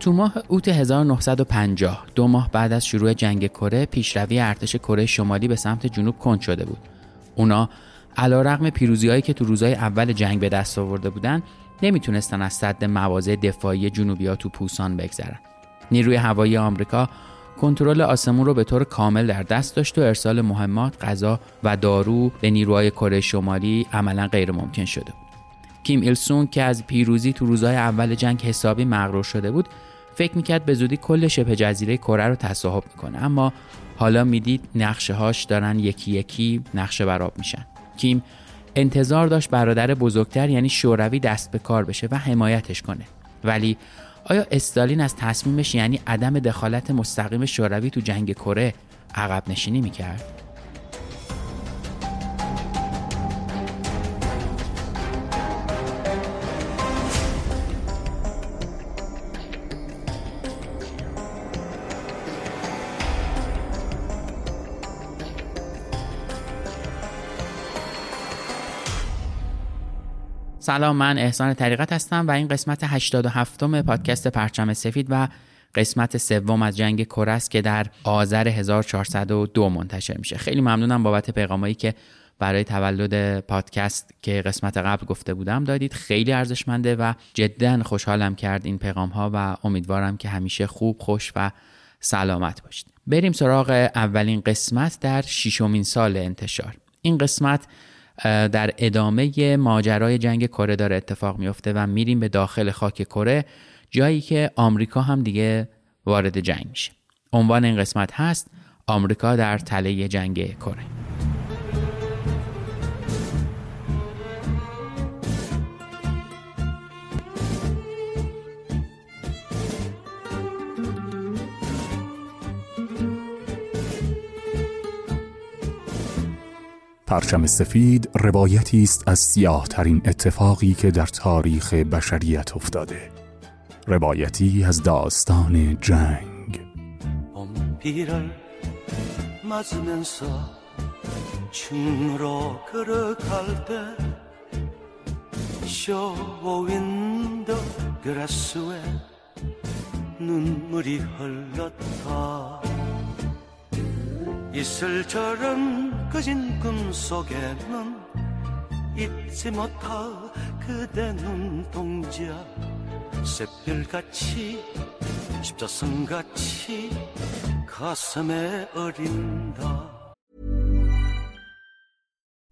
تو ماه اوت 1950 دو ماه بعد از شروع جنگ کره پیشروی ارتش کره شمالی به سمت جنوب کند شده بود اونا علا رقم پیروزی هایی که تو روزهای اول جنگ به دست آورده بودن نمی‌تونستن از صد مواضع دفاعی جنوبی ها تو پوسان بگذرن نیروی هوایی آمریکا کنترل آسمون رو به طور کامل در دست داشت و ارسال مهمات، غذا و دارو به نیروهای کره شمالی عملا غیر ممکن شده بود. کیم ایل سونگ که از پیروزی تو روزهای اول جنگ حسابی مغرور شده بود، فکر می‌کرد به زودی کل شبه جزیره کره رو تصاحب می‌کنه اما حالا می‌دید نقشه هاش دارن یکی یکی نقشه براب میشن. کیم انتظار داشت برادر بزرگتر یعنی شوروی دست به کار بشه و حمایتش کنه ولی آیا استالین از تصمیمش یعنی عدم دخالت مستقیم شوروی تو جنگ کره عقب نشینی می‌کرد؟ سلام من احسان طریقت هستم و این قسمت 87 م پادکست پرچم سفید و قسمت سوم از جنگ کره است که در آذر 1402 منتشر میشه. خیلی ممنونم بابت پیغامایی که برای تولد پادکست که قسمت قبل گفته بودم دادید. خیلی ارزشمنده و جدا خوشحالم کرد این پیغام ها و امیدوارم که همیشه خوب خوش و سلامت باشید. بریم سراغ اولین قسمت در ششمین سال انتشار. این قسمت در ادامه ماجرای جنگ کره داره اتفاق میفته و میریم به داخل خاک کره جایی که آمریکا هم دیگه وارد جنگ میشه. عنوان این قسمت هست آمریکا در تله جنگ کره. پرچم سفید روایتی است از سیاه ترین اتفاقی که در تاریخ بشریت افتاده روایتی از داستان جنگ 이슬처럼 그진 꿈속에는 잊지 못할 그대 눈동자 샛별같이 십자선같이 가슴에 어린다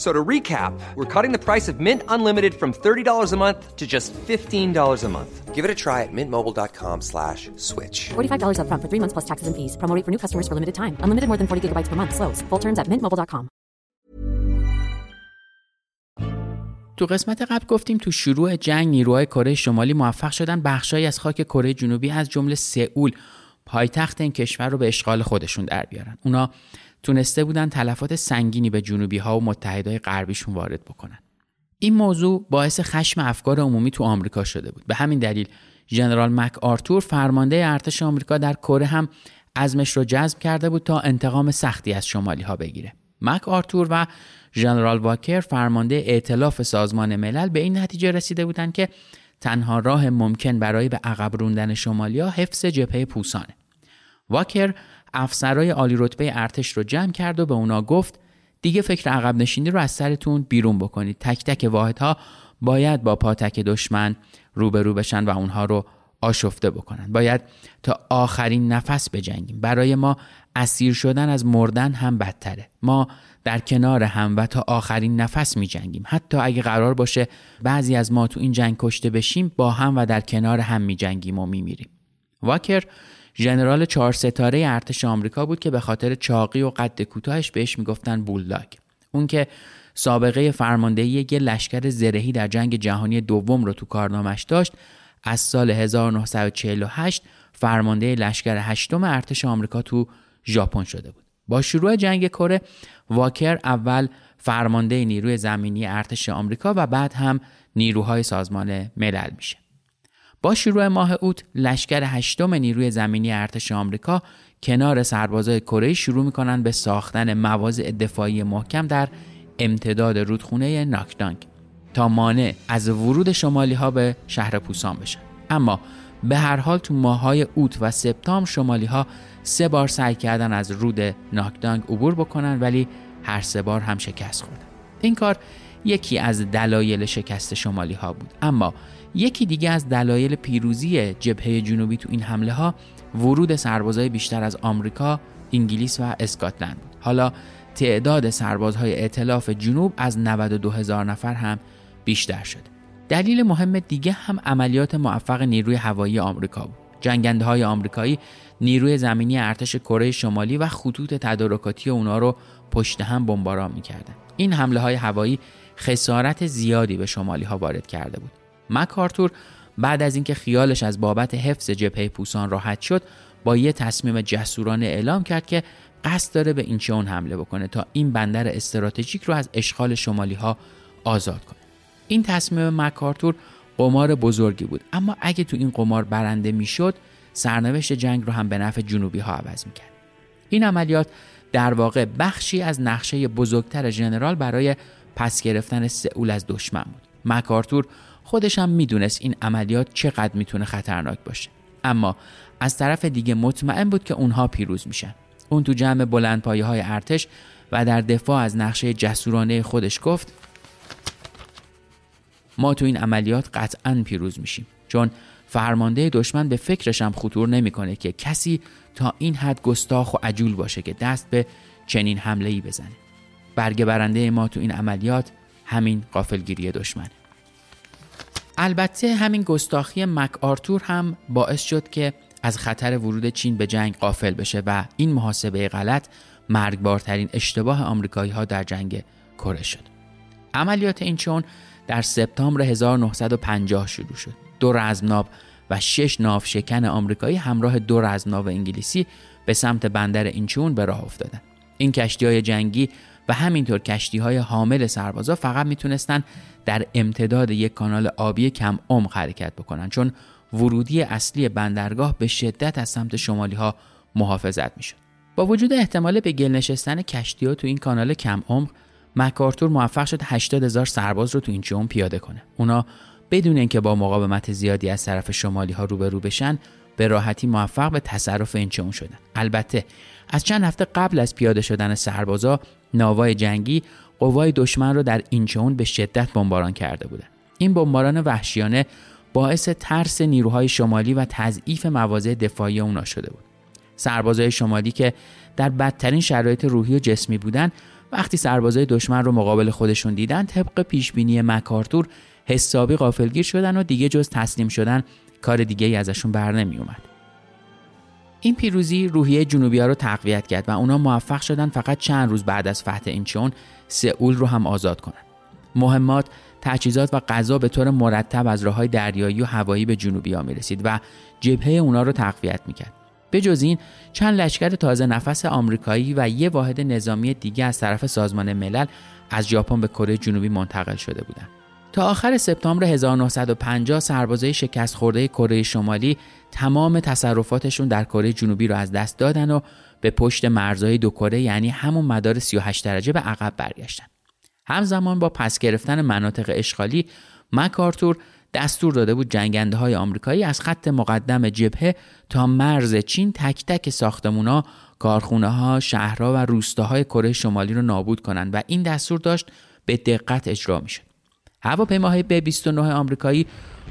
So to recap, we're cutting the price of Mint Unlimited from $30 a month to just $15 a month. Give it a try at mintmobile.com slash switch. $45 up front for three months plus taxes and fees. Promoting for new customers for limited time. Unlimited more than 40 gigabytes per month. Slows. Full terms at mintmobile.com. تو قسمت قبل گفتیم تو شروع جنگ نیروهای کره شمالی موفق شدن بخشایی از خاک کره جنوبی از جمله سئول پایتخت این کشور رو به اشغال خودشون در بیارن. اونا تونسته بودن تلفات سنگینی به جنوبی ها و متحدای غربیشون وارد بکنن. این موضوع باعث خشم افکار عمومی تو آمریکا شده بود. به همین دلیل ژنرال مک آرتور فرمانده ارتش آمریکا در کره هم ازمش رو جذب کرده بود تا انتقام سختی از شمالی ها بگیره. مک آرتور و ژنرال واکر فرمانده ائتلاف سازمان ملل به این نتیجه رسیده بودند که تنها راه ممکن برای به عقب روندن شمالیا حفظ جبهه پوسانه. واکر افسرای عالی رتبه ارتش رو جمع کرد و به اونا گفت دیگه فکر عقب نشینی رو از سرتون بیرون بکنید. تک تک واحدها باید با پاتک دشمن روبرو بشن و اونها رو آشفته بکنن. باید تا آخرین نفس بجنگیم. برای ما اسیر شدن از مردن هم بدتره. ما در کنار هم و تا آخرین نفس می جنگیم حتی اگه قرار باشه بعضی از ما تو این جنگ کشته بشیم با هم و در کنار هم می جنگیم و می میریم واکر ژنرال چهار ستاره ارتش آمریکا بود که به خاطر چاقی و قد کوتاهش بهش می‌گفتن بولداگ. اون که سابقه فرماندهی یک لشکر زرهی در جنگ جهانی دوم رو تو کارنامش داشت از سال 1948 فرمانده لشکر هشتم ارتش آمریکا تو ژاپن شده بود. با شروع جنگ کره واکر اول فرمانده نیروی زمینی ارتش آمریکا و بعد هم نیروهای سازمان ملل میشه. با شروع ماه اوت لشکر هشتم نیروی زمینی ارتش آمریکا کنار سربازای کره شروع می‌کنن به ساختن مواضع دفاعی محکم در امتداد رودخونه ناکدانگ تا مانع از ورود شمالی ها به شهر پوسان بشن. اما به هر حال تو ماهای اوت و سپتامبر شمالی ها سه بار سعی کردن از رود ناکدانگ عبور بکنن ولی هر سه بار هم شکست خوردن. این کار یکی از دلایل شکست شمالی ها بود اما یکی دیگه از دلایل پیروزی جبهه جنوبی تو این حمله ها ورود سربازای بیشتر از آمریکا، انگلیس و اسکاتلند بود. حالا تعداد سربازهای ائتلاف جنوب از 92 هزار نفر هم بیشتر شد. دلیل مهم دیگه هم عملیات موفق نیروی هوایی آمریکا بود. جنگنده های آمریکایی نیروی زمینی ارتش کره شمالی و خطوط تدارکاتی اونا رو پشت هم بمباران می‌کردن. این حمله های هوایی خسارت زیادی به شمالی ها وارد کرده بود. مکارتور بعد از اینکه خیالش از بابت حفظ جبهه پوسان راحت شد با یه تصمیم جسورانه اعلام کرد که قصد داره به اینچون حمله بکنه تا این بندر استراتژیک رو از اشغال شمالی ها آزاد کنه. این تصمیم مکارتور قمار بزرگی بود. اما اگه تو این قمار برنده می‌شد سرنوشت جنگ رو هم به نفع جنوبی ها عوض می‌کرد. این عملیات در واقع بخشی از نقشه بزرگتر ژنرال برای پس گرفتن سئول از دشمن بود. مکارتور خودش هم می‌دونست این عملیات چقدر می‌تونه خطرناک باشه. اما از طرف دیگه مطمئن بود که اونها پیروز میشن. اون تو جمع بلند پایه های ارتش و در دفاع از نقشه جسورانه خودش گفت ما تو این عملیات قطعا پیروز میشیم. چون فرمانده دشمن به فکرش هم خطور نمی‌کنه که کسی تا این حد گستاخ و عجول باشه که دست به چنین حمله ای بزنه. برگ برنده ما تو این عملیات همین قافلگیری دشمنه البته همین گستاخی مک آرتور هم باعث شد که از خطر ورود چین به جنگ قافل بشه و این محاسبه غلط مرگبارترین اشتباه آمریکایی ها در جنگ کره شد. عملیات این چون در سپتامبر 1950 شروع شد. دو رزمناو و شش ناو شکن آمریکایی همراه دو رزمناو انگلیسی به سمت بندر اینچون به راه افتادند. این کشتی های جنگی و همینطور کشتی های حامل سربازا فقط می‌تونستن در امتداد یک کانال آبی کم عمق حرکت بکنن چون ورودی اصلی بندرگاه به شدت از سمت شمالی ها محافظت می‌شد. با وجود احتمال به گل نشستن کشتی ها تو این کانال کم عمق مکارتور موفق شد 80 هزار سرباز رو تو این چون پیاده کنه. اونا بدون اینکه با مقاومت زیادی از طرف شمالی ها روبرو بشن به راحتی موفق به تصرف این چون شدن. البته از چند هفته قبل از پیاده شدن سربازا ناوای جنگی قوای دشمن را در اینچون به شدت بمباران کرده بودند این بمباران وحشیانه باعث ترس نیروهای شمالی و تضعیف مواضع دفاعی اونا شده بود سربازای شمالی که در بدترین شرایط روحی و جسمی بودند وقتی سربازای دشمن رو مقابل خودشون دیدن طبق پیشبینی مکارتور حسابی غافلگیر شدن و دیگه جز تسلیم شدن کار دیگه ای ازشون بر نمی اومد. این پیروزی روحیه جنوبی ها رو تقویت کرد و اونا موفق شدن فقط چند روز بعد از فتح اینچون سئول رو هم آزاد کنند. مهمات، تجهیزات و غذا به طور مرتب از راههای دریایی و هوایی به جنوبی ها می رسید و جبهه اونا رو تقویت می کرد. به جز این چند لشکر تازه نفس آمریکایی و یه واحد نظامی دیگه از طرف سازمان ملل از ژاپن به کره جنوبی منتقل شده بودند. تا آخر سپتامبر 1950 سربازای شکست خورده کره شمالی تمام تصرفاتشون در کره جنوبی رو از دست دادن و به پشت مرزهای دو کره یعنی همون مدار 38 درجه به عقب برگشتن. همزمان با پس گرفتن مناطق اشغالی مکارتور دستور داده بود جنگنده های آمریکایی از خط مقدم جبهه تا مرز چین تک تک ساختمونا، کارخونه ها، شهرها و روستاهای کره شمالی رو نابود کنند و این دستور داشت به دقت اجرا می‌شد. هواپیماهای ب 29 آمریکایی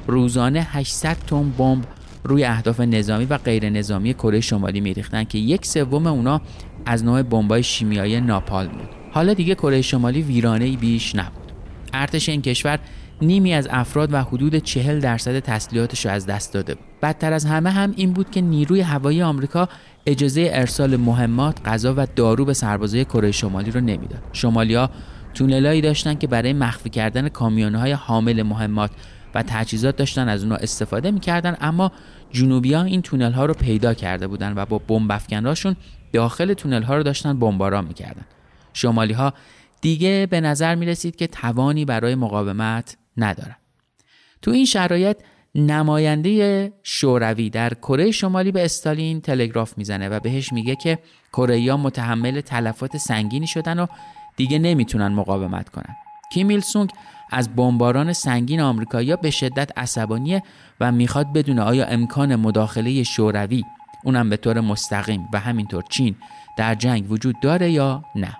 روزانه 800 تن بمب روی اهداف نظامی و غیر نظامی کره شمالی میریختن که یک سوم اونا از نوع بمبای شیمیایی ناپال بود. حالا دیگه کره شمالی ویرانه بیش نبود. ارتش این کشور نیمی از افراد و حدود چهل درصد تسلیحاتش رو از دست داده بود. بدتر از همه هم این بود که نیروی هوایی آمریکا اجازه ارسال مهمات، غذا و دارو به سربازای کره شمالی رو نمی‌داد. شمالیا تونلایی داشتن که برای مخفی کردن کامیونهای حامل مهمات و تجهیزات داشتن از اونها استفاده می‌کردن اما جنوبی ها این تونل ها رو پیدا کرده بودن و با بمب افکنراشون داخل تونل ها رو داشتن بمباران می‌کردن. شمالی ها دیگه به نظر می رسید که توانی برای مقاومت ندارن. تو این شرایط نماینده شوروی در کره شمالی به استالین تلگراف می‌زنه و بهش میگه که کره متحمل تلفات سنگینی شدن و دیگه نمی‌تونن مقاومت کنن. کیم ایل سونگ از بمباران سنگین آمریکایی‌ها به شدت عصبانیه و می‌خواد بدونه آیا امکان مداخله شوروی اونم به طور مستقیم و همینطور چین در جنگ وجود داره یا نه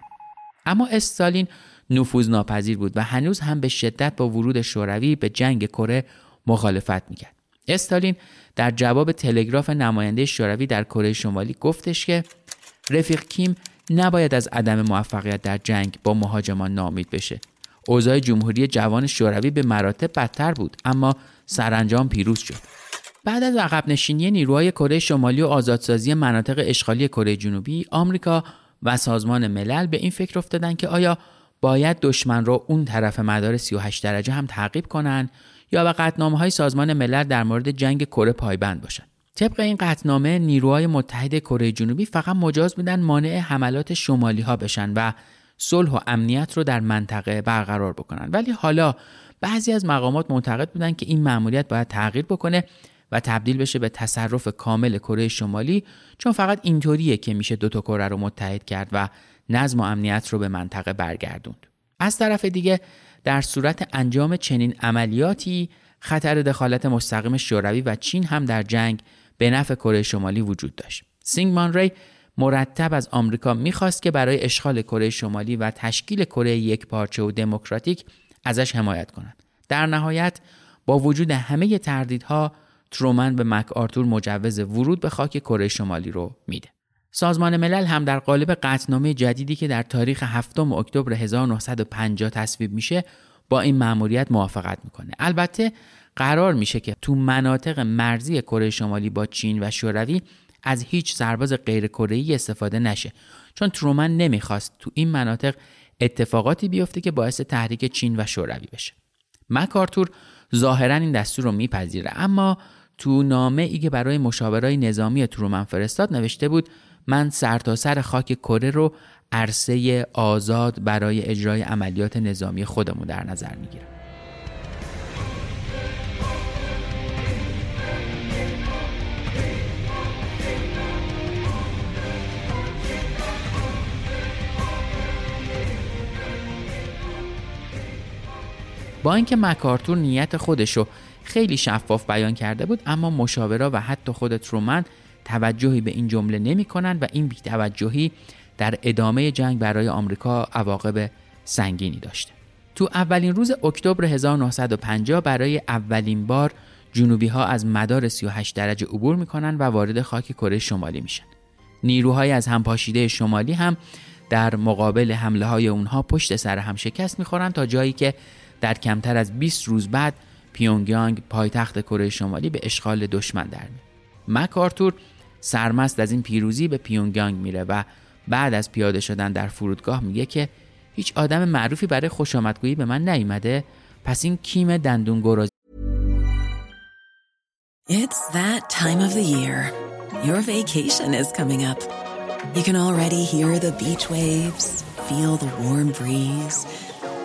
اما استالین نفوذ ناپذیر بود و هنوز هم به شدت با ورود شوروی به جنگ کره مخالفت می‌کرد استالین در جواب تلگراف نماینده شوروی در کره شمالی گفتش که رفیق کیم نباید از عدم موفقیت در جنگ با مهاجمان نامید بشه. اوضاع جمهوری جوان شوروی به مراتب بدتر بود اما سرانجام پیروز شد. بعد از عقب نشینی نیروهای کره شمالی و آزادسازی مناطق اشغالی کره جنوبی آمریکا و سازمان ملل به این فکر افتادن که آیا باید دشمن رو اون طرف مدار 38 درجه هم تعقیب کنن یا به قطنامه های سازمان ملل در مورد جنگ کره پایبند باشن طبق این قطنامه نیروهای متحد کره جنوبی فقط مجاز میدن مانع حملات شمالی ها بشن و صلح و امنیت رو در منطقه برقرار بکنن. ولی حالا بعضی از مقامات معتقد بودن که این مأموریت باید تغییر بکنه و تبدیل بشه به تصرف کامل کره شمالی چون فقط اینطوریه که میشه دو تا کره رو متحد کرد و نظم و امنیت رو به منطقه برگردوند. از طرف دیگه در صورت انجام چنین عملیاتی خطر دخالت مستقیم شوروی و چین هم در جنگ به نفع کره شمالی وجود داشت سینگمان ری مرتب از آمریکا می‌خواست که برای اشغال کره شمالی و تشکیل کره یک پارچه و دموکراتیک ازش حمایت کنند. در نهایت با وجود همه تردیدها ترومن به مک آرتور مجوز ورود به خاک کره شمالی رو میده. سازمان ملل هم در قالب قطعنامه جدیدی که در تاریخ 7 اکتبر 1950 تصویب میشه با این مأموریت موافقت می‌کنه. البته قرار میشه که تو مناطق مرزی کره شمالی با چین و شوروی از هیچ سرباز غیر کره استفاده نشه چون ترومن نمی‌خواست تو این مناطق اتفاقاتی بیفته که باعث تحریک چین و شوروی بشه. مکارتور ظاهرا این دستور رو میپذیره اما تو نامه ای که برای مشاورای نظامی ترومن فرستاد نوشته بود من سرتاسر سر خاک کره رو عرصه آزاد برای اجرای عملیات نظامی خودمون در نظر می‌گیرم با اینکه مکارتور نیت خودشو خیلی شفاف بیان کرده بود اما مشاورا و حتی خود ترومن توجهی به این جمله نمی‌کنن و این بیتوجهی در ادامه جنگ برای آمریکا عواقب سنگینی داشته. تو اولین روز اکتبر 1950 برای اولین بار جنوبی ها از مدار 38 درجه عبور می‌کنن و وارد خاک کره شمالی میشن. نیروهای از همپاشیده شمالی هم در مقابل حمله های اونها پشت سر هم شکست می‌خورن تا جایی که در کمتر از 20 روز بعد پیونگیانگ پایتخت کره شمالی به اشغال دشمن در می. مک آرتور سرمست از این پیروزی به پیونگیانگ میره و بعد از پیاده شدن در فرودگاه میگه که هیچ آدم معروفی برای خوشامدگویی به من نیومده پس این کیم دندون گراز It's that time of the year. Your vacation is coming up. You can already hear the beach waves, feel the warm breeze,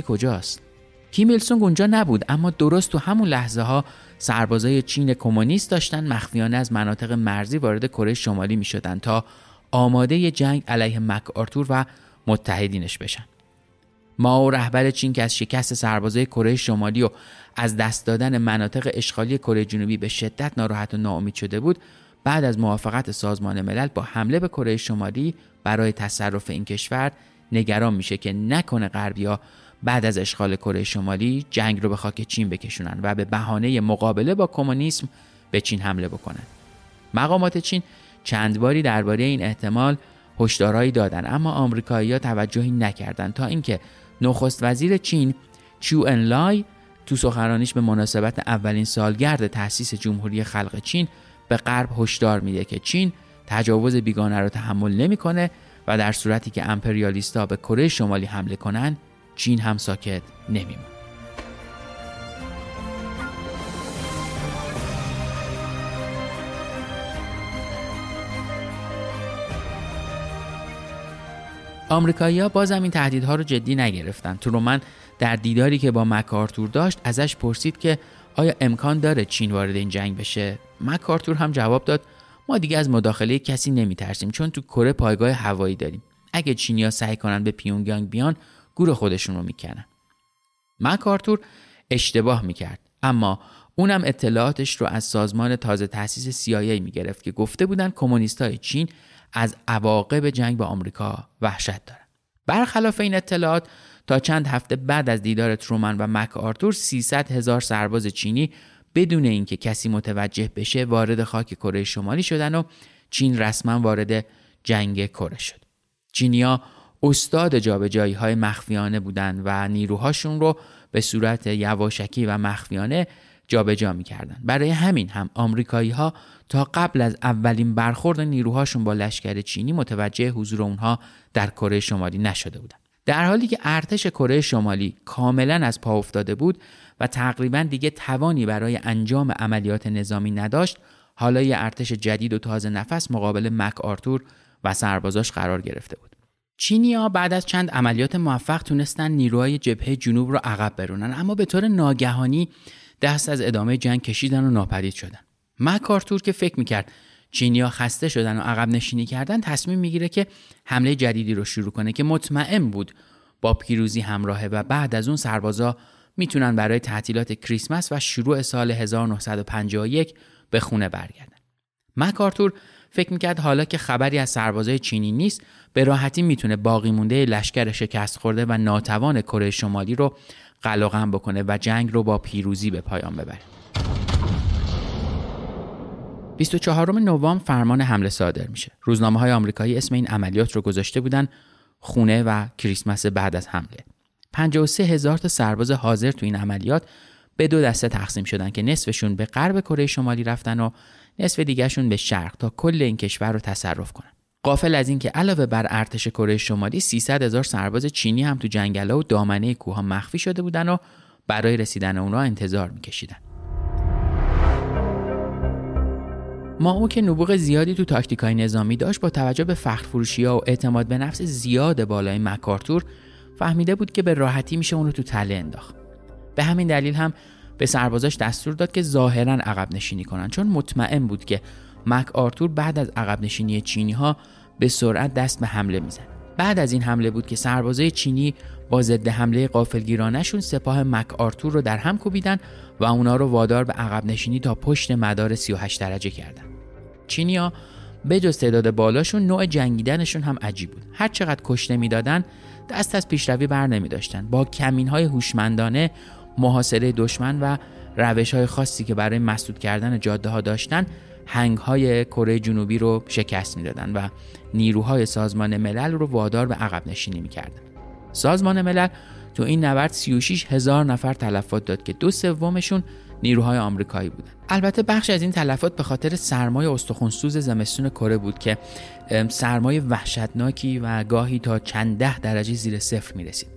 کجاست؟ کیم ایلسونگ اونجا نبود اما درست تو همون لحظه ها سربازای چین کمونیست داشتن مخفیانه از مناطق مرزی وارد کره شمالی می شدن تا آماده جنگ علیه مک آرتور و متحدینش بشن. ما و رهبر چین که از شکست سربازای کره شمالی و از دست دادن مناطق اشغالی کره جنوبی به شدت ناراحت و ناامید شده بود بعد از موافقت سازمان ملل با حمله به کره شمالی برای تصرف این کشور نگران میشه که نکنه غربیا بعد از اشغال کره شمالی جنگ رو به خاک چین بکشونن و به بهانه مقابله با کمونیسم به چین حمله بکنن. مقامات چین چند باری درباره این احتمال هشدارهایی دادن اما آمریکایی‌ها توجهی نکردند تا اینکه نخست وزیر چین چو لای تو سخنرانیش به مناسبت اولین سالگرد تأسیس جمهوری خلق چین به غرب هشدار میده که چین تجاوز بیگانه رو تحمل نمی‌کنه و در صورتی که امپریالیستا به کره شمالی حمله کنن چین هم ساکت نمیمونه آمریکایی‌ها بازم این تهدیدها رو جدی نگرفتن. ترومن در دیداری که با مکارتور داشت ازش پرسید که آیا امکان داره چین وارد این جنگ بشه؟ مکارتور هم جواب داد ما دیگه از مداخله کسی نمیترسیم چون تو کره پایگاه هوایی داریم. اگه چینیا سعی کنن به پیونگیانگ بیان گور خودشون رو می‌کنن. مکارتور اشتباه می‌کرد اما اونم اطلاعاتش رو از سازمان تازه تأسیس CIA می‌گرفت که گفته بودن کمونیستای چین از عواقب جنگ با آمریکا وحشت دارن. برخلاف این اطلاعات تا چند هفته بعد از دیدار ترومن و مک آرتور 300 هزار سرباز چینی بدون اینکه کسی متوجه بشه وارد خاک کره شمالی شدن و چین رسما وارد جنگ کره شد. چینیا استاد جابجایی های مخفیانه بودند و نیروهاشون رو به صورت یواشکی و مخفیانه جابجا می‌کردن برای همین هم آمریکایی ها تا قبل از اولین برخورد نیروهاشون با لشکر چینی متوجه حضور اونها در کره شمالی نشده بودند. در حالی که ارتش کره شمالی کاملا از پا افتاده بود و تقریبا دیگه توانی برای انجام عملیات نظامی نداشت حالا یه ارتش جدید و تازه نفس مقابل مک آرتور و سربازاش قرار گرفته بود. چینیا بعد از چند عملیات موفق تونستن نیروهای جبهه جنوب رو عقب برونن اما به طور ناگهانی دست از ادامه جنگ کشیدن و ناپدید شدن مک آرتور که فکر می‌کرد چینیا خسته شدن و عقب نشینی کردن تصمیم می‌گیره که حمله جدیدی رو شروع کنه که مطمئن بود با پیروزی همراهه و بعد از اون سربازا می‌تونن برای تعطیلات کریسمس و شروع سال 1951 به خونه برگردن. مکارتور فکر می‌کرد حالا که خبری از سربازای چینی نیست به راحتی می‌تونه باقی مونده لشکر شکست خورده و ناتوان کره شمالی رو قلقم بکنه و جنگ رو با پیروزی به پایان ببره. 24 نوامبر فرمان حمله صادر میشه. روزنامه های آمریکایی اسم این عملیات رو گذاشته بودن خونه و کریسمس بعد از حمله. 53 هزار تا سرباز حاضر تو این عملیات به دو دسته تقسیم شدن که نصفشون به غرب کره شمالی رفتن و نصف دیگهشون به شرق تا کل این کشور رو تصرف کنن. قافل از اینکه علاوه بر ارتش کره شمالی 300 هزار سرباز چینی هم تو جنگلا و دامنه کوه مخفی شده بودن و برای رسیدن اونها انتظار میکشیدن. ما او که نبوغ زیادی تو تاکتیکای نظامی داشت با توجه به فخر فروشی ها و اعتماد به نفس زیاد بالای مکارتور فهمیده بود که به راحتی میشه اون رو تو تله انداخت. به همین دلیل هم به سربازاش دستور داد که ظاهرا عقب نشینی کنن چون مطمئن بود که مک آرتور بعد از عقب نشینی چینی ها به سرعت دست به حمله میزن. بعد از این حمله بود که سربازای چینی با ضد حمله قافلگیرانشون سپاه مک آرتور رو در هم کوبیدن و اونا رو وادار به عقب نشینی تا پشت مدار 38 درجه کردن. چینیا جز تعداد بالاشون نوع جنگیدنشون هم عجیب بود. هر چقدر کشته می‌دادن دست از پیشروی بر نمی داشتن. با کمین های هوشمندانه محاصره دشمن و روش های خاصی که برای مسدود کردن جاده ها داشتن هنگ های کره جنوبی رو شکست می‌دادن و نیروهای سازمان ملل رو وادار به عقب نشینی می‌کردن. سازمان ملل تو این نبرد 36 هزار نفر تلفات داد که دو سومشون نیروهای آمریکایی بودن البته بخش از این تلفات به خاطر سرمای استخونسوز زمستون کره بود که سرمای وحشتناکی و گاهی تا چند ده درجه زیر صفر می رسید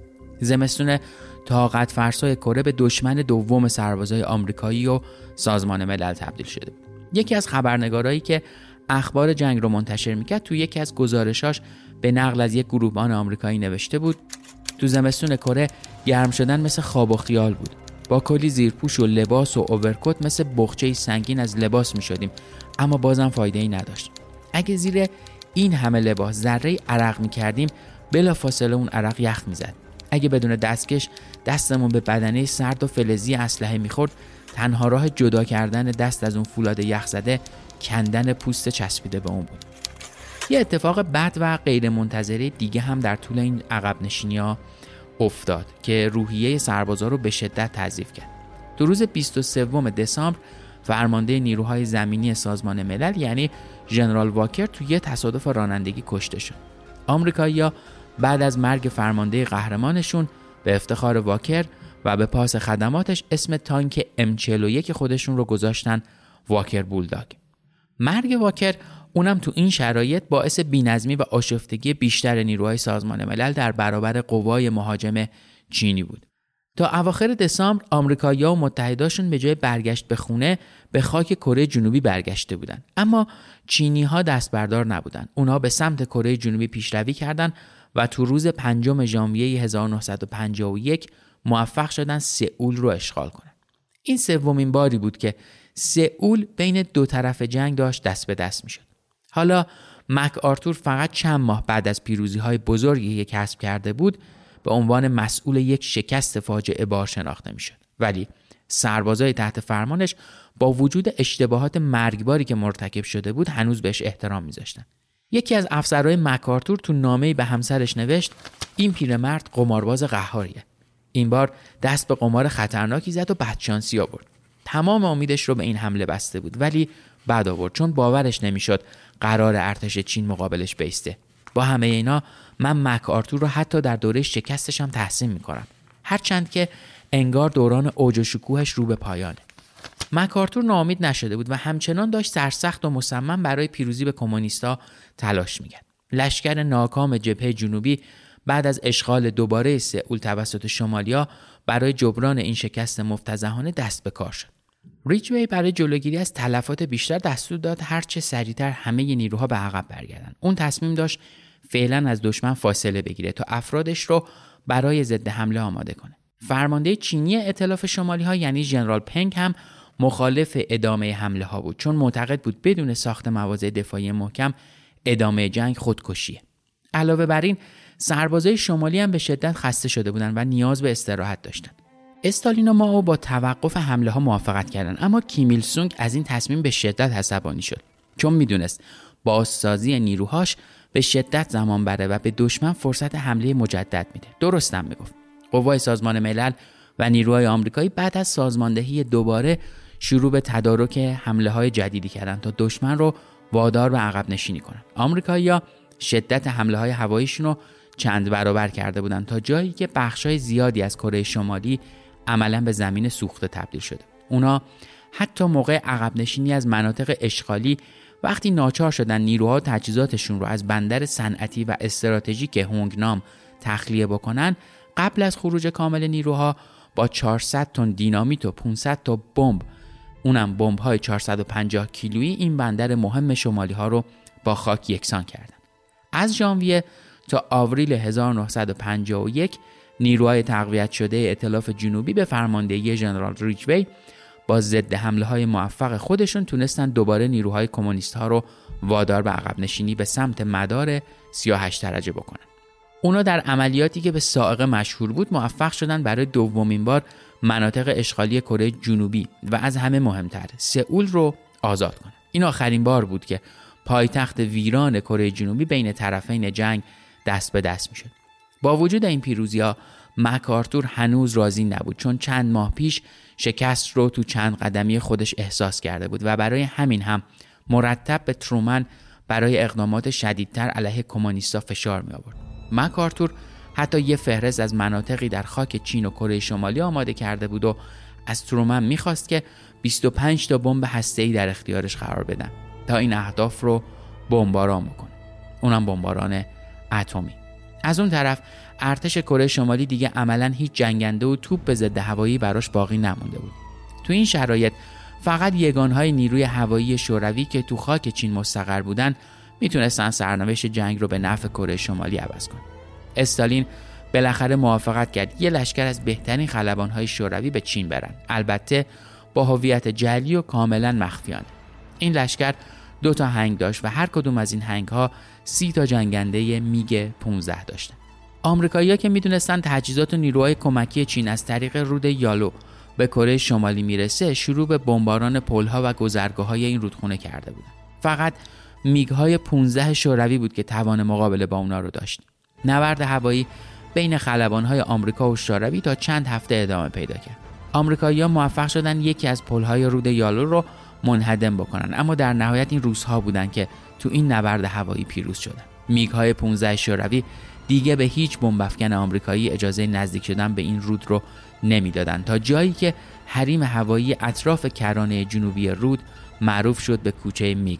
زمستون طاقت فرسای کره به دشمن دوم سربازای آمریکایی و سازمان ملل تبدیل شده. یکی از خبرنگارایی که اخبار جنگ رو منتشر می‌کرد تو یکی از گزارشاش به نقل از یک گروهبان آمریکایی نوشته بود تو زمستون کره گرم شدن مثل خواب و خیال بود. با کلی زیرپوش و لباس و اوورکوت مثل بخچه سنگین از لباس می شدیم اما بازم فایده ای نداشت. اگه زیر این همه لباس ذره عرق می کردیم بلا فاصله اون عرق یخ می زد. اگه بدون دستکش دستمون به بدنه سرد و فلزی اسلحه می‌خورد تنها راه جدا کردن دست از اون فولاد یخ زده کندن پوست چسبیده به اون بود یه اتفاق بد و غیر منتظره دیگه هم در طول این عقب نشینی ها افتاد که روحیه سربازا رو به شدت تضعیف کرد. تو روز 23 دسامبر فرمانده نیروهای زمینی سازمان ملل یعنی ژنرال واکر تو یه تصادف رانندگی کشته شد. آمریکایی‌ها بعد از مرگ فرمانده قهرمانشون به افتخار واکر و به پاس خدماتش اسم تانک M41 خودشون رو گذاشتن واکر بولداگ. مرگ واکر اونم تو این شرایط باعث بینظمی و آشفتگی بیشتر نیروهای سازمان ملل در برابر قوای مهاجم چینی بود. تا اواخر دسامبر آمریکایی‌ها و متحداشون به جای برگشت به خونه به خاک کره جنوبی برگشته بودند اما چینی ها دست بردار نبودند اونها به سمت کره جنوبی پیشروی کردند و تو روز پنجم ژانویه 1951 موفق شدن سئول رو اشغال کنند این سومین باری بود که سئول بین دو طرف جنگ داشت دست به دست می‌شد. حالا مک آرتور فقط چند ماه بعد از پیروزی های بزرگی که کسب کرده بود به عنوان مسئول یک شکست فاجعه بار شناخته می‌شد. ولی سربازای تحت فرمانش با وجود اشتباهات مرگباری که مرتکب شده بود هنوز بهش احترام میذاشتن. یکی از افسرهای مکارتور تو نامه‌ای به همسرش نوشت این پیرمرد قمارباز قهاریه. این بار دست به قمار خطرناکی زد و بدشانسی آورد. تمام امیدش رو به این حمله بسته بود ولی بعد آورد چون باورش نمی‌شد قرار ارتش چین مقابلش بیسته. با همه اینا من مک آرتور رو حتی در دوره شکستش هم تحسین می‌کنم. هرچند که انگار دوران اوج و شکوهش رو به پایانه. مکارتور ناامید نشده بود و همچنان داشت سرسخت و مصمم برای پیروزی به کمونیستا تلاش می‌کرد. لشکر ناکام جبهه جنوبی بعد از اشغال دوباره سئول توسط شمالیا برای جبران این شکست مفتزهانه دست به کار شد. ریچوی برای جلوگیری از تلفات بیشتر دستور داد هرچه سریعتر همه نیروها به عقب برگردند. اون تصمیم داشت فعلا از دشمن فاصله بگیره تا افرادش رو برای ضد حمله آماده کنه. فرمانده چینی ائتلاف شمالی ها یعنی ژنرال پنگ هم مخالف ادامه حمله ها بود چون معتقد بود بدون ساخت مواضع دفاعی محکم ادامه جنگ خودکشیه. علاوه بر این سربازای شمالی هم به شدت خسته شده بودند و نیاز به استراحت داشتند استالین و ماو با توقف حمله ها موافقت کردند اما کیمیل سونگ از این تصمیم به شدت عصبانی شد چون می‌دونست بازسازی نیروهاش به شدت زمان بره و به دشمن فرصت حمله مجدد میده. درستم می‌گفت. قوای سازمان ملل و نیروهای آمریکایی بعد از سازماندهی دوباره شروع به تدارک حمله های جدیدی کردند تا دشمن رو وادار به عقب نشینی کنند آمریکایی‌ها شدت حمله های هواییشون رو چند برابر کرده بودند تا جایی که بخشای زیادی از کره شمالی عملا به زمین سوخته تبدیل شده. اونا حتی موقع عقب نشینی از مناطق اشغالی وقتی ناچار شدن نیروها تجهیزاتشون رو از بندر صنعتی و استراتژیک هونگنام تخلیه بکنن قبل از خروج کامل نیروها با 400 تن دینامیت و 500 تا بمب اونم بمب های 450 کیلویی این بندر مهم شمالی ها رو با خاک یکسان کردند. از ژانویه تا آوریل 1951 نیروهای تقویت شده ائتلاف جنوبی به فرماندهی ژنرال ریچوی با ضد حمله های موفق خودشون تونستن دوباره نیروهای کمونیست ها رو وادار به عقب نشینی به سمت مدار 38 درجه بکنن. اونا در عملیاتی که به سائقه مشهور بود موفق شدن برای دومین بار مناطق اشغالی کره جنوبی و از همه مهمتر سئول رو آزاد کنند. این آخرین بار بود که پایتخت ویران کره جنوبی بین طرفین جنگ دست به دست می‌شد. با وجود این پیروزی ها مکارتور هنوز راضی نبود چون چند ماه پیش شکست رو تو چند قدمی خودش احساس کرده بود و برای همین هم مرتب به ترومن برای اقدامات شدیدتر علیه کمونیستا فشار می آورد. مکارتور حتی یه فهرست از مناطقی در خاک چین و کره شمالی آماده کرده بود و از ترومن می‌خواست که 25 تا بمب هسته‌ای در اختیارش قرار بدن تا این اهداف رو بمباران بکنه. اونم بمباران اتمی. از اون طرف ارتش کره شمالی دیگه عملا هیچ جنگنده و توپ به ضد هوایی براش باقی نمونده بود. تو این شرایط فقط یگانهای نیروی هوایی شوروی که تو خاک چین مستقر بودن می‌تونستن سرنوشت جنگ رو به نفع کره شمالی عوض کنن. استالین بالاخره موافقت کرد یه لشکر از بهترین خلبانهای شوروی به چین برن. البته با هویت جلی و کاملا مخفیانه. این لشکر دو تا هنگ داشت و هر کدوم از این هنگ ها سی تا جنگنده میگ 15 داشتن. آمریکایی‌ها که می‌دونستن تجهیزات و نیروهای کمکی چین از طریق رود یالو به کره شمالی می‌رسه شروع به بمباران پلها و گذرگاه های این رودخونه کرده بودن. فقط میگ های 15 شوروی بود که توان مقابله با اونا رو داشت. نبرد هوایی بین خلبان های آمریکا و شوروی تا چند هفته ادامه پیدا کرد. آمریکایی‌ها موفق شدن یکی از پل‌های رود یالو رو منهدم بکنن اما در نهایت این روزها بودن که تو این نبرد هوایی پیروز شدن. میگ های 15 شوروی دیگه به هیچ بمب آمریکایی اجازه نزدیک شدن به این رود رو نمی‌دادند تا جایی که حریم هوایی اطراف کرانه جنوبی رود معروف شد به کوچه میگ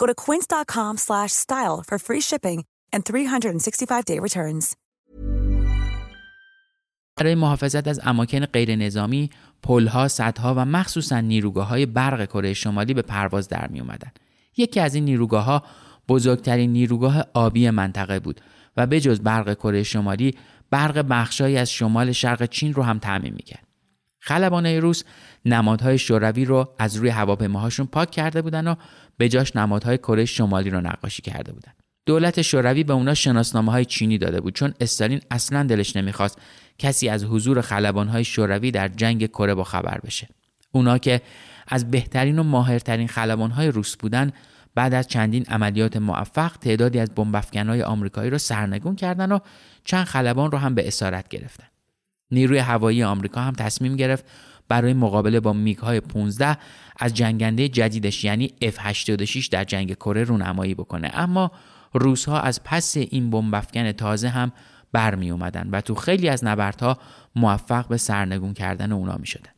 Go to quince.com/style for free shipping and 365-day returns. برای محافظت از اماکن غیر نظامی، پلها، سدها و مخصوصا نیروگاه های برق کره شمالی به پرواز در می اومدن. یکی از این نیروگاه ها بزرگترین نیروگاه آبی منطقه بود و به جز برق کره شمالی برق بخشایی از شمال شرق چین رو هم تعمین می‌کرد. خلبانای روس نمادهای شوروی رو از روی هواپیماهاشون پاک کرده بودن و به جاش نمادهای کره شمالی رو نقاشی کرده بودن. دولت شوروی به اونا شناسنامه های چینی داده بود چون استالین اصلا دلش نمی‌خواست کسی از حضور خلبانهای شوروی در جنگ کره با خبر بشه. اونا که از بهترین و ماهرترین خلبانهای روس بودن بعد از چندین عملیات موفق تعدادی از بمبافکنهای آمریکایی را سرنگون کردند و چند خلبان رو هم به اسارت گرفتن. نیروی هوایی آمریکا هم تصمیم گرفت برای مقابله با میگ های 15 از جنگنده جدیدش یعنی F86 در جنگ کره رونمایی بکنه اما روسها از پس این بمبافکن تازه هم برمی اومدن و تو خیلی از نبردها موفق به سرنگون کردن اونا می شدن.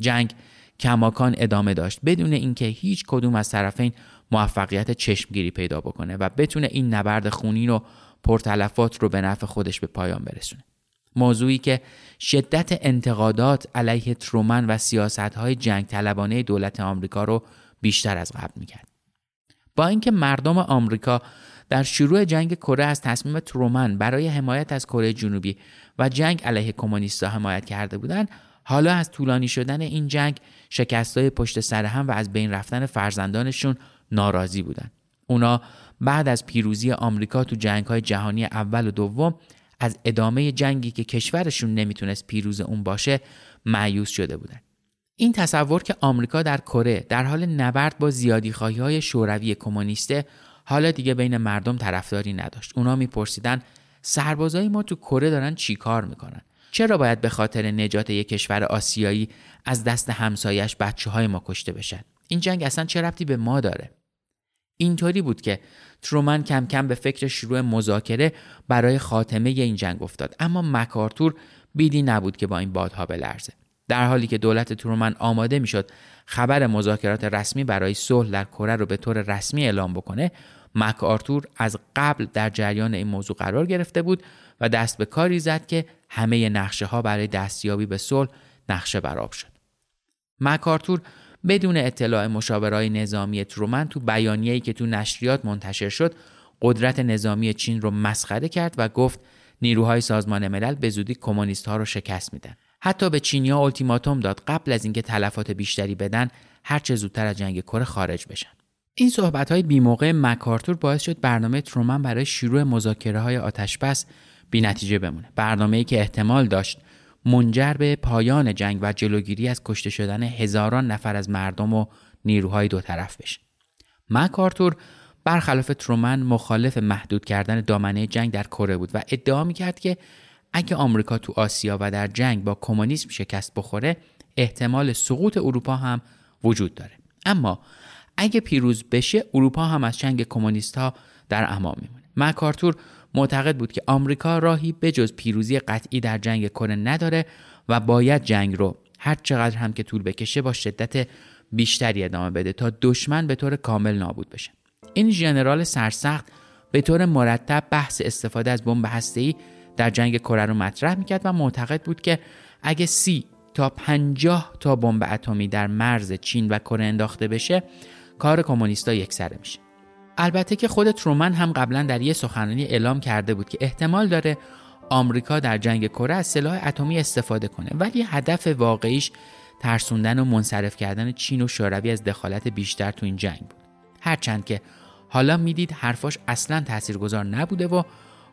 جنگ کماکان ادامه داشت بدون اینکه هیچ کدوم از طرفین موفقیت چشمگیری پیدا بکنه و بتونه این نبرد خونین و پرتلفات رو به نفع خودش به پایان برسونه. موضوعی که شدت انتقادات علیه ترومن و سیاست های جنگ طلبانه دولت آمریکا رو بیشتر از قبل می‌کرد. با اینکه مردم آمریکا در شروع جنگ کره از تصمیم ترومن برای حمایت از کره جنوبی و جنگ علیه کمونیستها حمایت کرده بودند حالا از طولانی شدن این جنگ شکستای پشت سر هم و از بین رفتن فرزندانشون ناراضی بودند. اونا بعد از پیروزی آمریکا تو جنگ های جهانی اول و دوم از ادامه جنگی که کشورشون نمی‌تونست پیروز اون باشه معیوس شده بودند. این تصور که آمریکا در کره در حال نبرد با زیادی های شوروی کمونیسته حالا دیگه بین مردم طرفداری نداشت. اونا میپرسیدن سربازای ما تو کره دارن چی کار می‌کنن؟ چرا باید به خاطر نجات یک کشور آسیایی از دست همسایش بچه های ما کشته بشن؟ این جنگ اصلا چه ربطی به ما داره؟ اینطوری بود که ترومن کم کم به فکر شروع مذاکره برای خاتمه این جنگ افتاد اما مکارتور بیدی نبود که با این بادها بلرزه در حالی که دولت ترومن آماده می‌شد خبر مذاکرات رسمی برای صلح در کره رو به طور رسمی اعلام بکنه مک آرتور از قبل در جریان این موضوع قرار گرفته بود و دست به کاری زد که همه نقشه ها برای دستیابی به صلح نقشه براب شد. مک آرتور بدون اطلاع مشاورای نظامی ترومن تو بیانیه‌ای که تو نشریات منتشر شد قدرت نظامی چین رو مسخره کرد و گفت نیروهای سازمان ملل به زودی کمونیست ها رو شکست میدن. حتی به چینیا التیماتوم داد قبل از اینکه تلفات بیشتری بدن هر چه زودتر از جنگ کره خارج بشن. این صحبت های بیموقع مکارتور باعث شد برنامه ترومن برای شروع مذاکره های آتشبس بی نتیجه بمونه. برنامه ای که احتمال داشت منجر به پایان جنگ و جلوگیری از کشته شدن هزاران نفر از مردم و نیروهای دو طرف بشه. مکارتور برخلاف ترومن مخالف محدود کردن دامنه جنگ در کره بود و ادعا می‌کرد که اگه آمریکا تو آسیا و در جنگ با کمونیسم شکست بخوره احتمال سقوط اروپا هم وجود داره اما اگه پیروز بشه اروپا هم از جنگ کمونیست ها در امان میمونه مکارتور معتقد بود که آمریکا راهی بجز پیروزی قطعی در جنگ کره نداره و باید جنگ رو هر چقدر هم که طول بکشه با شدت بیشتری ادامه بده تا دشمن به طور کامل نابود بشه. این ژنرال سرسخت به طور مرتب بحث استفاده از بمب هسته‌ای در جنگ کره رو مطرح می‌کرد و معتقد بود که اگه سی تا 50 تا بمب اتمی در مرز چین و کره انداخته بشه کار کمونیستا یکسره میشه. البته که خود ترومن هم قبلا در یه سخنرانی اعلام کرده بود که احتمال داره آمریکا در جنگ کره از سلاح اتمی استفاده کنه ولی هدف واقعیش ترسوندن و منصرف کردن چین و شوروی از دخالت بیشتر تو این جنگ بود. هرچند که حالا می‌دید حرفاش اصلا تاثیرگذار نبوده و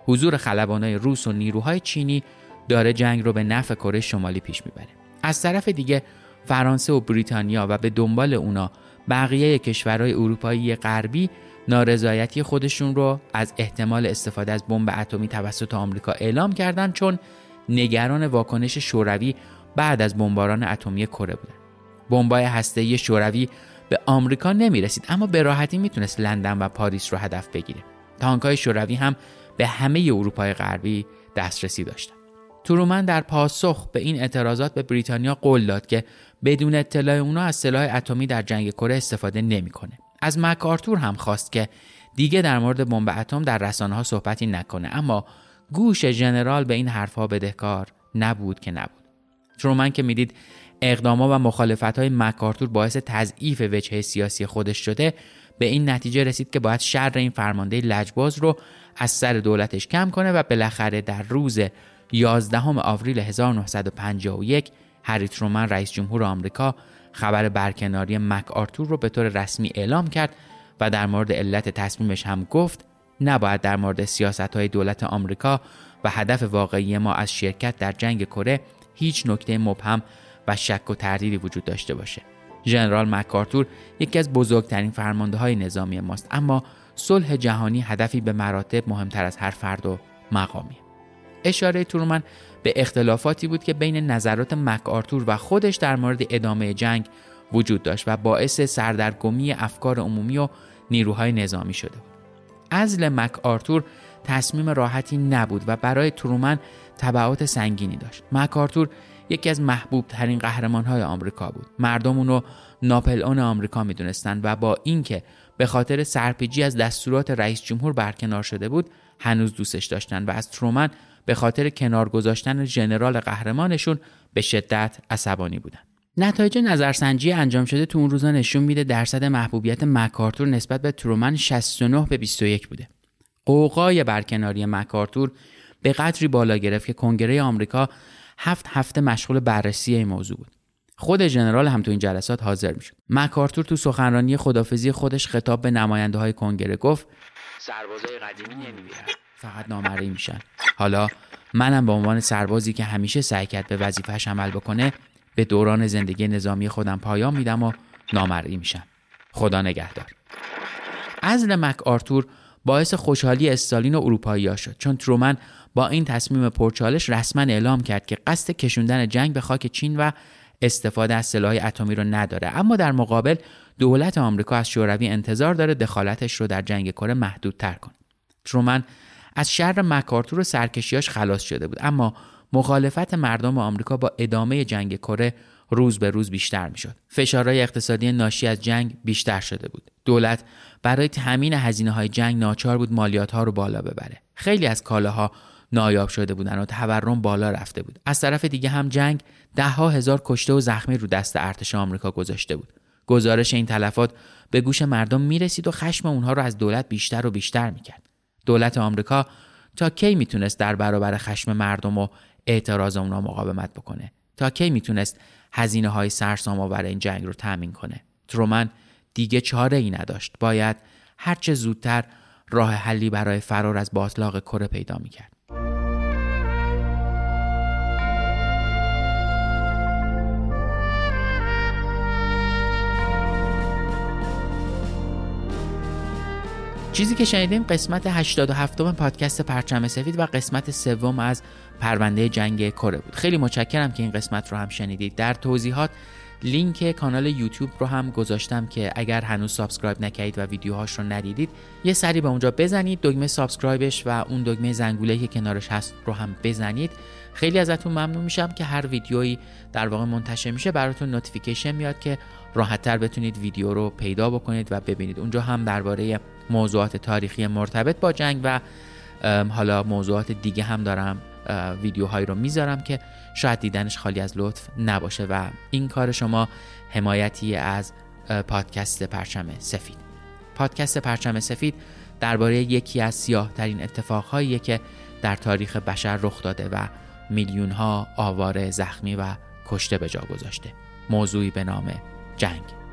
حضور خلبانای روس و نیروهای چینی داره جنگ رو به نفع کره شمالی پیش می‌بره. از طرف دیگه فرانسه و بریتانیا و به دنبال اونا بقیه کشورهای اروپایی غربی نارضایتی خودشون رو از احتمال استفاده از بمب اتمی توسط آمریکا اعلام کردند چون نگران واکنش شوروی بعد از بمباران اتمی کره بودن. بمبای هسته‌ای شوروی به آمریکا نمی‌رسید اما به راحتی می‌تونست لندن و پاریس رو هدف بگیره. تانکای شوروی هم به همه اروپای غربی دسترسی داشتن. ترومن در پاسخ به این اعتراضات به بریتانیا قول داد که بدون اطلاع اونا از سلاح اتمی در جنگ کره استفاده نمی‌کنه. از مکارتور هم خواست که دیگه در مورد بمب اتم در رسانه ها صحبتی نکنه اما گوش ژنرال به این حرفها بدهکار نبود که نبود. ترومن که می‌دید اقداما و مخالفت های مکارتور باعث تضعیف وجهه سیاسی خودش شده به این نتیجه رسید که باید شر این فرمانده لجباز رو از سر دولتش کم کنه و بالاخره در روز 11 آوریل 1951 هری ترومن رئیس جمهور آمریکا خبر برکناری مک آرتور رو به طور رسمی اعلام کرد و در مورد علت تصمیمش هم گفت نباید در مورد سیاست های دولت آمریکا و هدف واقعی ما از شرکت در جنگ کره هیچ نکته مبهم و شک و تردیدی وجود داشته باشه. ژنرال مکارتور یکی از بزرگترین فرمانده های نظامی ماست اما صلح جهانی هدفی به مراتب مهمتر از هر فرد و مقامی. اشاره ترومن به اختلافاتی بود که بین نظرات مک آرتور و خودش در مورد ادامه جنگ وجود داشت و باعث سردرگمی افکار عمومی و نیروهای نظامی شده بود. ازل مک آرتور تصمیم راحتی نبود و برای ترومن تبعات سنگینی داشت. مک آرتور یکی از محبوب ترین قهرمان های آمریکا بود. مردم اونو ناپل اون آمریکا می‌دونستند و با اینکه به خاطر سرپیجی از دستورات رئیس جمهور برکنار شده بود هنوز دوستش داشتن و از ترومن به خاطر کنار گذاشتن ژنرال قهرمانشون به شدت عصبانی بودن. نتایج نظرسنجی انجام شده تو اون روزا نشون میده درصد محبوبیت مکارتور نسبت به ترومن 69 به 21 بوده. قوقای برکناری مکارتور به قدری بالا گرفت که کنگره آمریکا هفت هفته مشغول بررسی این موضوع بود. خود ژنرال هم تو این جلسات حاضر می‌شد. مکارتور تو سخنرانی خدافزی خودش خطاب به نماینده های کنگره گفت سربازای قدیمی نمیمیرن فقط نامرئی میشن. حالا منم به عنوان سربازی که همیشه سعی کرد به وظیفهش عمل بکنه به دوران زندگی نظامی خودم پایان میدم و نامرئی میشم. خدا نگهدار. ازل مک آرتور باعث خوشحالی استالین و اروپایی شد چون ترومن با این تصمیم پرچالش رسما اعلام کرد که قصد کشوندن جنگ به خاک چین و استفاده از سلاح اتمی رو نداره. اما در مقابل دولت آمریکا از شوروی انتظار داره دخالتش رو در جنگ کره محدودتر کنه. ترومن از شر مکارتور و سرکشیاش خلاص شده بود اما مخالفت مردم آمریکا با ادامه جنگ کره روز به روز بیشتر می‌شد. فشارهای اقتصادی ناشی از جنگ بیشتر شده بود. دولت برای تامین هزینه های جنگ ناچار بود مالیات ها رو بالا ببره. خیلی از کالاها نایاب شده بودن و تورم بالا رفته بود. از طرف دیگه هم جنگ ده ها هزار کشته و زخمی رو دست ارتش آمریکا گذاشته بود. گزارش این تلفات به گوش مردم می‌رسید و خشم اونها رو از دولت بیشتر و بیشتر می‌کرد. دولت آمریکا تا کی می‌تونست در برابر خشم مردم و اعتراض اونها مقاومت بکنه؟ تا کی می‌تونست هزینه های سرسام آور این جنگ رو تأمین کنه؟ ترومن دیگه چاره ای نداشت. باید هرچه زودتر راه حلی برای فرار از باطلاق کره پیدا می‌کرد. چیزی که شنیدیم قسمت 87 پادکست پرچم سفید و قسمت سوم از پرونده جنگ کره بود. خیلی متشکرم که این قسمت رو هم شنیدید. در توضیحات لینک کانال یوتیوب رو هم گذاشتم که اگر هنوز subscribe نکردید و ویدیوهاش رو ندیدید یه سری به اونجا بزنید دکمه subscribe ش و اون دکمه زنگوله که کنارش هست رو هم بزنید. خیلی ازتون ممنون میشم که هر ویدیویی در واقع منتشر میشه. براتون notification میاد که راحتتر بتونید ویدیو رو پیدا بکنید و ببینید. اونجا هم درباره موضوعات تاریخی مرتبط با جنگ و حالا موضوعات دیگه هم دارم ویدیوهایی رو می‌ذارم که شاید دیدنش خالی از لطف نباشه و این کار شما حمایتی از پادکست پرچم سفید. پادکست پرچم سفید درباره یکی از سیاه ترین اتفاقهایی که در تاریخ بشر رخ داده و میلیون ها آواره زخمی و کشته به جا گذاشته. موضوعی به نام جنگ.